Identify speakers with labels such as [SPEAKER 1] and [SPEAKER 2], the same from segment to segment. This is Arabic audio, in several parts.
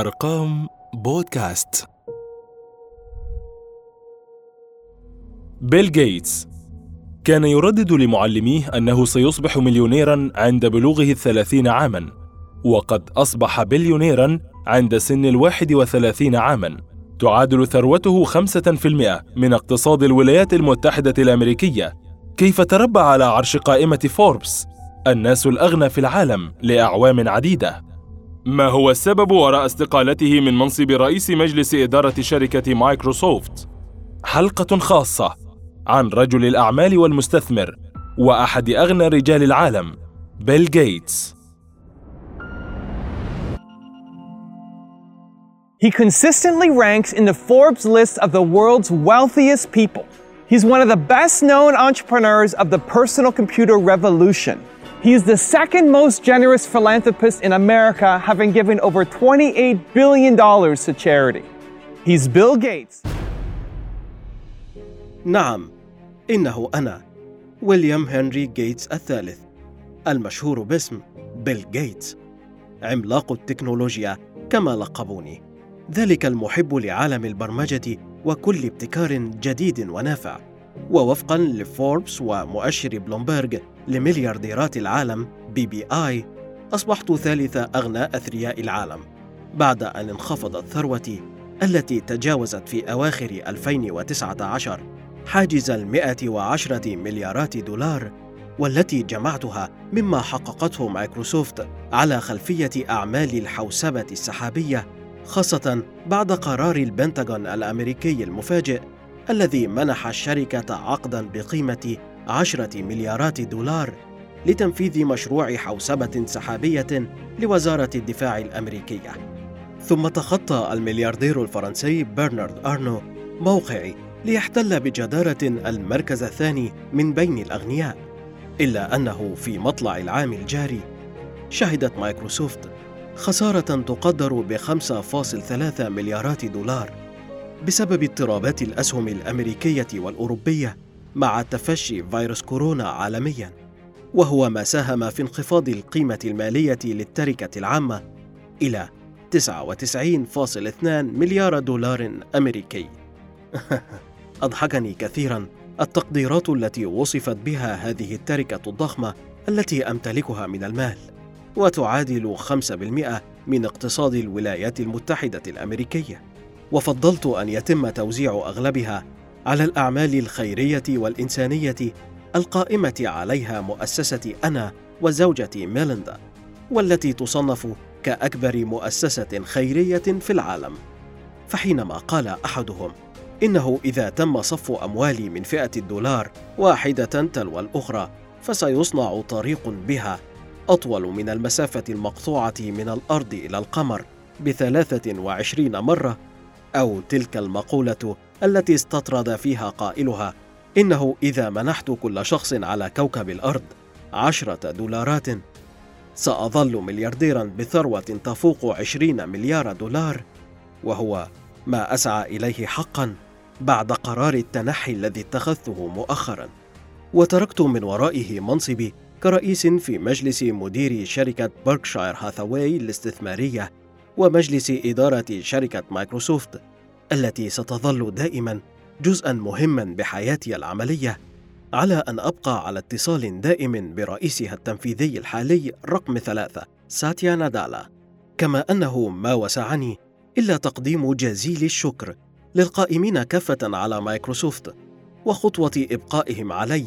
[SPEAKER 1] أرقام بودكاست. بيل جيتس كان يردد لمعلميه أنه سيصبح مليونيرا عند بلوغه الثلاثين عاما وقد أصبح بليونيرا عند سن الواحد وثلاثين عاما. تعادل ثروته خمسة في المئة من اقتصاد الولايات المتحدة الأمريكية. كيف تربع على عرش قائمة فوربس؟ الناس الأغنى في العالم لأعوام عديدة. ما هو السبب وراء استقالته من منصب رئيس مجلس إدارة شركة مايكروسوفت؟ حلقة خاصة عن رجل الأعمال والمستثمر وأحد أغنى رجال العالم بيل جيتس
[SPEAKER 2] He consistently ranks in the Forbes list of the world's wealthiest people. He's one of the best known entrepreneurs of the personal computer revolution. He is the second most generous philanthropist in America, having given over $28 billion to charity. He's Bill Gates.
[SPEAKER 3] نعم إنه أنا ويليام هنري جيتس الثالث المشهور باسم بيل جيتس عملاق التكنولوجيا كما لقبوني ذلك المحب لعالم البرمجة وكل ابتكار جديد ونافع ووفقا لفوربس ومؤشر بلومبرج لمليارديرات العالم BBI أصبحت ثالث أغنى أثرياء العالم بعد أن انخفضت ثروتي التي تجاوزت في أواخر 2019 حاجز المئة وعشرة مليارات دولار والتي جمعتها مما حققته مايكروسوفت على خلفية أعمال الحوسبة السحابية خاصة بعد قرار البنتاغون الأمريكي المفاجئ الذي منح الشركة عقدا بقيمة عشرة مليارات دولار لتنفيذ مشروع حوسبة سحابية لوزارة الدفاع الأمريكية. ثم تخطى الملياردير الفرنسي برنارد أرنو موقعي ليحتل بجدارة المركز الثاني من بين الأغنياء. إلا أنه في مطلع العام الجاري شهدت مايكروسوفت خسارة تقدر ب 5.3 مليارات دولار بسبب اضطرابات الأسهم الأمريكية والأوروبية مع تفشي فيروس كورونا عالميا وهو ما ساهم في انخفاض القيمة المالية للتركة العامة إلى 99.2 مليار دولار أمريكي. أضحكني كثيرا التقديرات التي وصفت بها هذه التركة الضخمة التي أمتلكها من المال وتعادل 5% من اقتصاد الولايات المتحدة الأمريكية. وفضلت أن يتم توزيع أغلبها على الأعمال الخيرية والإنسانية القائمة عليها مؤسستي أنا وزوجتي ميليندا والتي تصنف كأكبر مؤسسة خيرية في العالم. فحينما قال أحدهم إنه إذا تم صف أموالي من فئة الدولار واحدة تلو الأخرى فسيصنع طريق بها أطول من المسافة المقطوعة من الأرض إلى القمر بثلاثة وعشرين مرة أو تلك المقولة التي استطرد فيها قائلها إنه إذا منحت كل شخص على كوكب الأرض عشرة دولارات سأظل مليارديرا بثروة تفوق عشرين مليار دولار وهو ما أسعى إليه حقا بعد قرار التنحي الذي اتخذته مؤخرا. وتركت من ورائه منصبي كرئيس في مجلس مديري شركة بيركشاير هاثاواي الاستثمارية ومجلس إدارة شركة مايكروسوفت التي ستظل دائما جزءا مهما بحياتي العملية على أن أبقى على اتصال دائم برئيسها التنفيذي الحالي رقم ثلاثة ساتيا نادالا. كما أنه ما وسعني إلا تقديم جزيل الشكر للقائمين كافة على مايكروسوفت وخطوة إبقائهم علي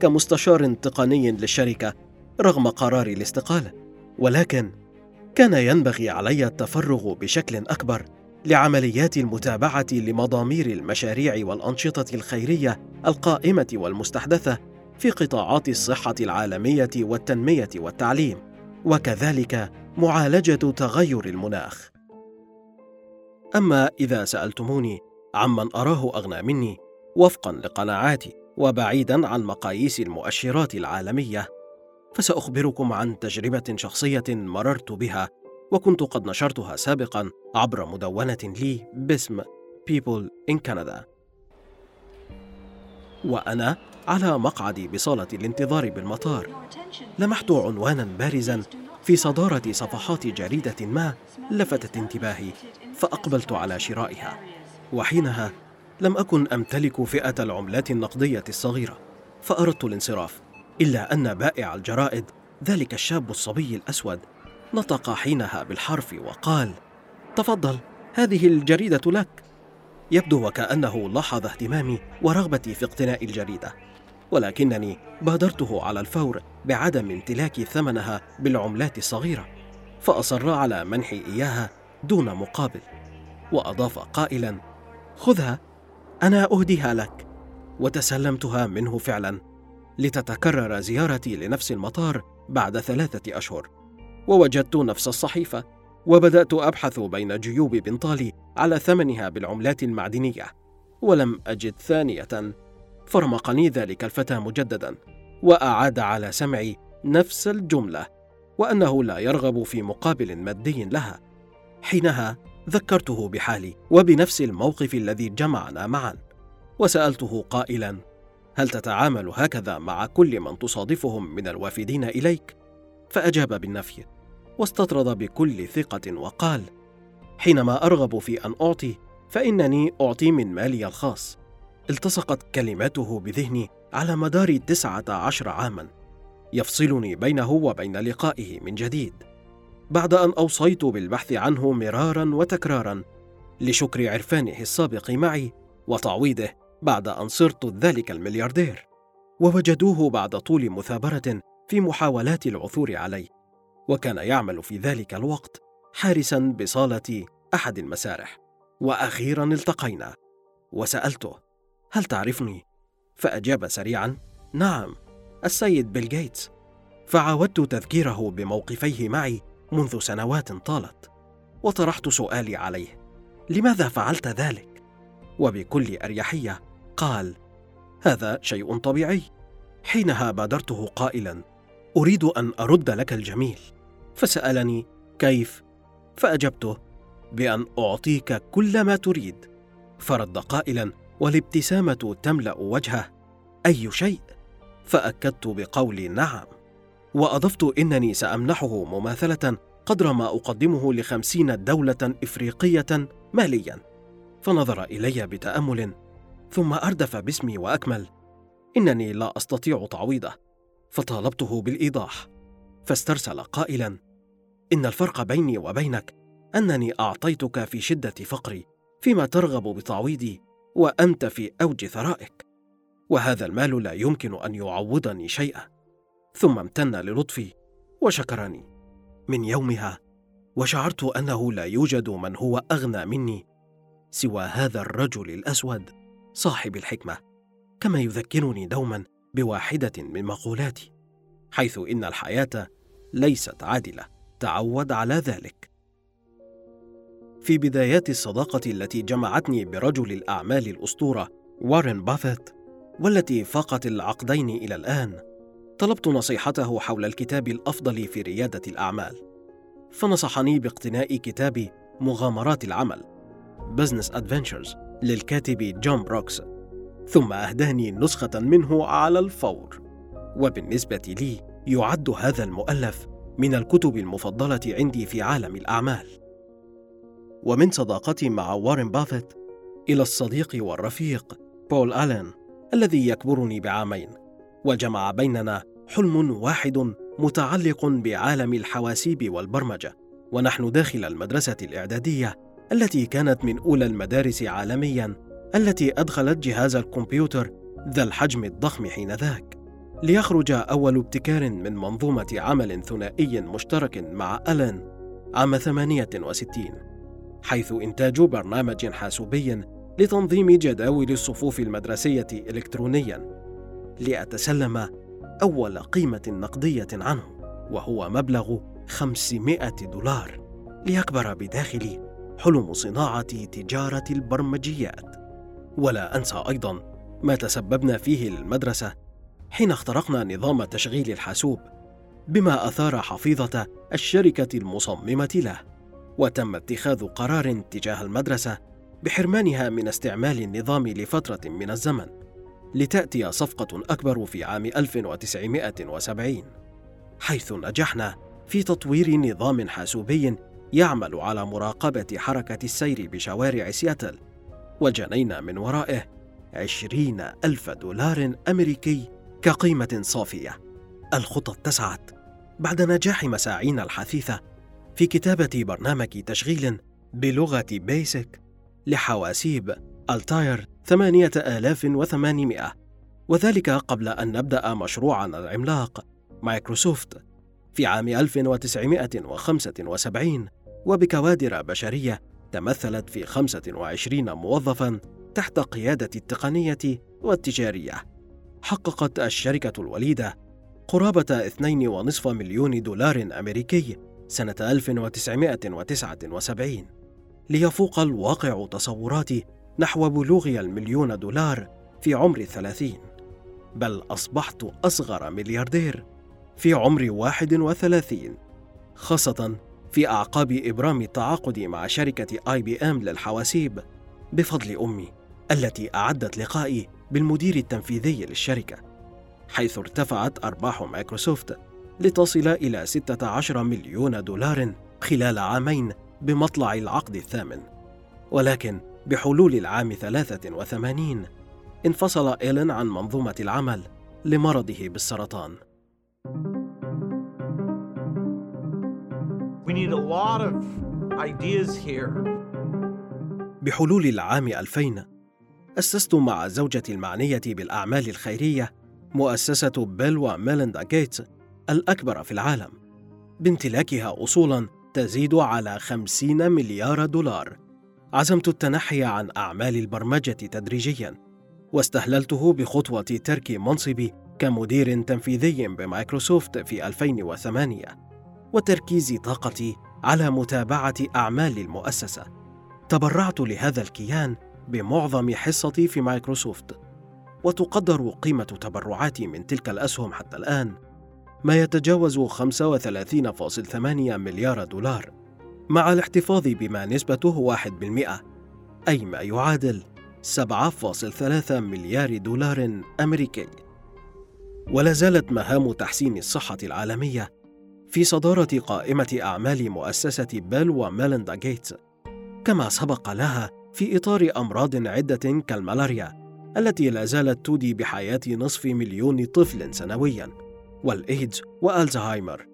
[SPEAKER 3] كمستشار تقني للشركة رغم قرار الاستقالة. ولكن كان ينبغي علي التفرغ بشكل أكبر لعمليات المتابعة لمضامير المشاريع والأنشطة الخيرية القائمة والمستحدثة في قطاعات الصحة العالمية والتنمية والتعليم وكذلك معالجة تغير المناخ. أما إذا سألتموني عمن أراه أغنى مني وفقا لقناعاتي وبعيدا عن مقاييس المؤشرات العالمية فسأخبركم عن تجربة شخصية مررت بها وكنت قد نشرتها سابقا عبر مدونة لي باسم People in Canada. وأنا على مقعدي بصالة الانتظار بالمطار. لمحت عنوانا بارزا في صدارة صفحات جريدة ما لفتت انتباهي فأقبلت على شرائها. وحينها لم أكن أمتلك فئة العملات النقدية الصغيرة فأردت الانصراف إلا أن بائع الجرائد ذلك الشاب الصبي الأسود نطق حينها بالحرف وقال تفضل هذه الجريدة لك. يبدو وكأنه لاحظ اهتمامي ورغبتي في اقتناء الجريدة ولكنني بادرته على الفور بعدم امتلاك ثمنها بالعملات الصغيرة فأصر على منحي إياها دون مقابل وأضاف قائلا خذها أنا أهديها لك. وتسلمتها منه فعلا لتتكرر زيارتي لنفس المطار بعد ثلاثة أشهر. ووجدت نفس الصحيفة وبدأت أبحث بين جيوب بنطالي على ثمنها بالعملات المعدنية ولم أجد ثانية فرمقني ذلك الفتى مجددا وأعاد على سمعي نفس الجملة وأنه لا يرغب في مقابل مادي لها حينها ذكرته بحالي وبنفس الموقف الذي جمعنا معا وسألته قائلا هل تتعامل هكذا مع كل من تصادفهم من الوافدين إليك؟ فأجاب بالنفي واستطرد بكل ثقة وقال حينما أرغب في أن أعطي فإنني أعطي من مالي الخاص. التصقت كلماته بذهني على مدار تسعة عشر عاما يفصلني بينه وبين لقائه من جديد. بعد أن أوصيت بالبحث عنه مرارا وتكرارا لشكر عرفانه السابق معي وتعويضه بعد أن صرت ذلك الملياردير ووجدوه بعد طول مثابرة في محاولات العثور عليه. وكان يعمل في ذلك الوقت حارسا بصالة أحد المسارح. وأخيرا التقينا. وسألته هل تعرفني؟ فأجاب سريعا نعم السيد بيل جيتس. فعاودت تذكيره بموقفيه معي منذ سنوات طالت. وطرحت سؤالي عليه لماذا فعلت ذلك؟ وبكل أريحية قال هذا شيء طبيعي. حينها بادرته قائلا أريد أن أرد لك الجميل. فسألني كيف؟ فاجبته بأن أعطيك كل ما تريد. فرد قائلا والابتسامة تملأ وجهه. أي شيء؟ فأكدت بقولي نعم. وأضفت إنني سأمنحه مماثلة قدر ما أقدمه لخمسين دولة إفريقية ماليا. فنظر إلي بتأمل ثم أردف باسمي وأكمل إنني لا أستطيع تعويضه. فطالبته بالإيضاح. فاسترسل قائلا إن الفرق بيني وبينك أنني أعطيتك في شدة فقري فيما ترغب بتعويضي وأنت في أوج ثرائك وهذا المال لا يمكن أن يعوضني شيئا. ثم امتن للطفي وشكرني. من يومها وشعرت أنه لا يوجد من هو أغنى مني سوى هذا الرجل الأسود صاحب الحكمة كما يذكرني دوما بواحدة من مقولاتي. حيث إن الحياة ليست عادلة. تعود على ذلك. في بدايات الصداقة التي جمعتني برجل الأعمال الأسطورة وارن بافيت والتي فاقت العقدين إلى الآن طلبت نصيحته حول الكتاب الأفضل في ريادة الأعمال. فنصحني باقتناء كتاب مغامرات العمل Business Adventures للكاتب جون بروكس ثم أهداني نسخة منه على الفور. وبالنسبة لي يعد هذا المؤلف من الكتب المفضلة عندي في عالم الأعمال. ومن صداقتي مع وارن بافيت إلى الصديق والرفيق بول الين الذي يكبرني بعامين وجمع بيننا حلم واحد متعلق بعالم الحواسيب والبرمجة ونحن داخل المدرسة الإعدادية التي كانت من أولى المدارس عالميا التي أدخلت جهاز الكمبيوتر ذا الحجم الضخم حينذاك. ليخرج أول ابتكار من منظومة عمل ثنائي مشترك مع الين عام 68 حيث إنتاج برنامج حاسوبي لتنظيم جداول الصفوف المدرسية الكترونيا لأتسلم أول قيمة نقدية عنه وهو مبلغ 500 دولار ليكبر بداخلي حلم صناعة تجارة البرمجيات. ولا أنسى أيضا ما تسببنا فيه للمدرسة حين اخترقنا نظام تشغيل الحاسوب بما أثار حفيظة الشركة المصممة له وتم اتخاذ قرار تجاه المدرسة بحرمانها من استعمال النظام لفترة من الزمن لتأتي صفقة أكبر في عام 1970 حيث نجحنا في تطوير نظام حاسوبي يعمل على مراقبة حركة السير بشوارع سياتل وجنينا من ورائه عشرين ألف دولار أمريكي كقيمة صافية. الخطى اتسعت بعد نجاح مساعينا الحثيثة في كتابة برنامج تشغيل بلغة بيسك لحواسيب ألتاير 8800 وذلك قبل أن نبدأ مشروعنا العملاق مايكروسوفت في عام 1975 وبكوادر بشرية تمثلت في 25 موظفا تحت قيادة التقنية والتجارية. حققت الشركة الوليدة قرابة 2.5 مليون دولار أمريكي سنة 1979 ليفوق الواقع تصوراتي نحو بلوغ المليون دولار في عمر الثلاثين بل أصبحت أصغر ملياردير في عمر 31 خاصة في أعقاب إبرام التعاقد مع شركة آي بي إم للحواسيب بفضل أمي التي أعدت لقائي بالمدير التنفيذي للشركة حيث ارتفعت أرباح مايكروسوفت لتصل إلى 16 مليون دولار خلال عامين بمطلع العقد الثامن ولكن بحلول العام 83 انفصل إيلين عن منظومة العمل لمرضه بالسرطان
[SPEAKER 4] We need a lot of ideas here.
[SPEAKER 3] بحلول العام 2000 أسست مع زوجتي المعنية بالأعمال الخيرية مؤسسة بيل وميليندا جيتس الأكبر في العالم. بامتلاكها أصولا تزيد على 50 مليار دولار. عزمت التنحي عن أعمال البرمجة تدريجيا واستهللته بخطوة ترك منصبي كمدير تنفيذي بمايكروسوفت في 2008 وتركيز طاقتي على متابعة أعمال المؤسسة. تبرعت لهذا الكيان بمعظم حصتي في مايكروسوفت وتقدر قيمة تبرعاتي من تلك الأسهم حتى الآن ما يتجاوز 35.8 مليار دولار مع الاحتفاظ بما نسبته 1% أي ما يعادل 7.3 مليار دولار أمريكي. ولا زالت مهام تحسين الصحة العالمية في صدارة قائمة أعمال مؤسسة بيل وميليندا جيتس كما سبق لها في إطار أمراض عدة كالملاريا التي لا زالت تودي بحياة نصف مليون طفل سنوياً والإيدز وألزهايمر.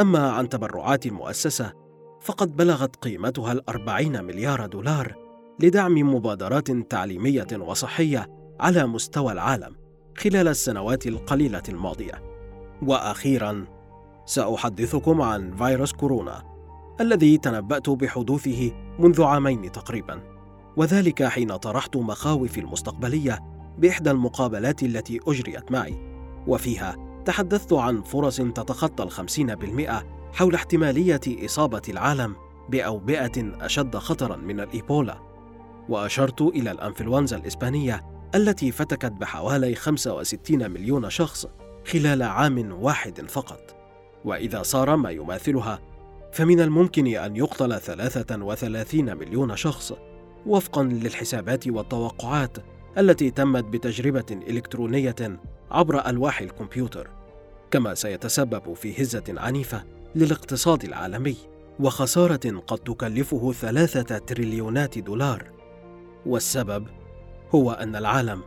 [SPEAKER 3] أما عن تبرعات المؤسسة فقد بلغت قيمتها الأربعين مليار دولار لدعم مبادرات تعليمية وصحية على مستوى العالم خلال السنوات القليلة الماضية. وأخيراً سأحدثكم عن فيروس كورونا الذي تنبأت بحدوثه منذ عامين تقريباً. وذلك حين طرحت مخاوفي المستقبلية بإحدى المقابلات التي أجريت معي وفيها تحدثت عن فرص تتخطى الخمسين بالمئة حول احتمالية إصابة العالم بأوبئة أشد خطرا من الإيبولا وأشرت إلى الأنفلونزا الإسبانية التي فتكت بحوالي 65 مليون شخص خلال عام واحد فقط. وإذا صار ما يماثلها فمن الممكن أن يقتل 33 مليون شخص. وفقا للحسابات والتوقعات التي تمت بتجربة إلكترونية عبر ألواح الكمبيوتر كما سيتسبب في هزة عنيفة للاقتصاد العالمي وخسارة قد تكلفه ثلاثة تريليونات دولار والسبب هو أن العالم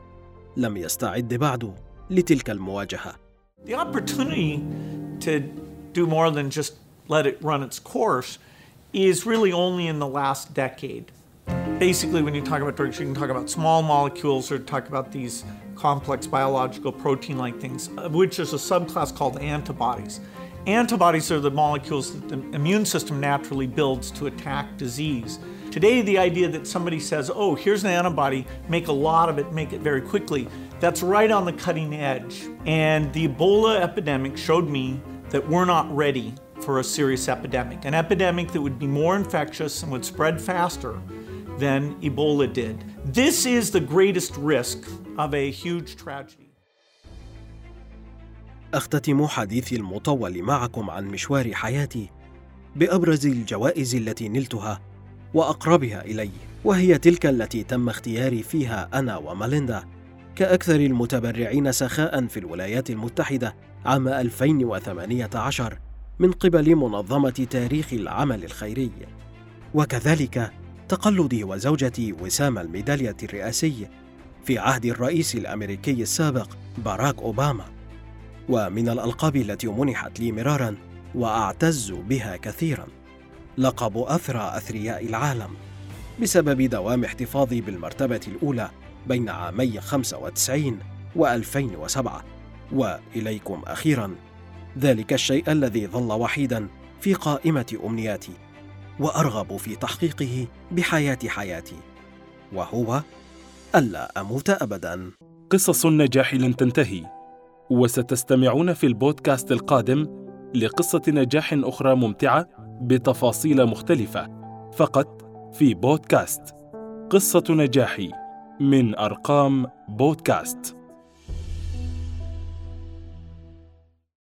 [SPEAKER 3] لم يستعد بعد لتلك المواجهة
[SPEAKER 4] The opportunity to do more than just let it run its course is really only in the last decade. Basically, when you talk about drugs, you can talk about small molecules or talk about these complex biological protein like things, of which there's a subclass called antibodies. Antibodies are the molecules that the immune system naturally builds to attack disease. Today, the idea that somebody says, oh, here's an antibody, make a lot of it, make it very quickly, that's right on the cutting edge. And the Ebola epidemic showed me that we're not ready for a serious epidemic, an epidemic that would be more infectious and would spread faster than Ebola did. This is the greatest risk of a huge tragedy.
[SPEAKER 3] أختتم حديثي المطول معكم عن مشوار حياتي بأبرز الجوائز التي نلتها وأقربها إلي وهي تلك التي تم اختياري فيها أنا وماليندا كأكثر المتبرعين سخاء في الولايات المتحدة عام 2018 من قبل منظمة تاريخ العمل الخيري وكذلك تقلدي وزوجة وسام الميدالية الرئاسي في عهد الرئيس الأمريكي السابق باراك أوباما. ومن الألقاب التي منحت لي مرارا وأعتز بها كثيرا لقب أثرى أثرياء العالم بسبب دوام احتفاظي بالمرتبة الأولى بين عامي 95 و2007 وإليكم أخيرا ذلك الشيء الذي ظل وحيدا في قائمة أمنياتي. وأرغب في تحقيقه بحياة حياتي وهو ألا أموت أبدا.
[SPEAKER 1] قصص النجاح لن تنتهي وستستمعون في البودكاست القادم لقصة نجاح أخرى ممتعة بتفاصيل مختلفة فقط في بودكاست. قصة نجاحي من أرقام بودكاست.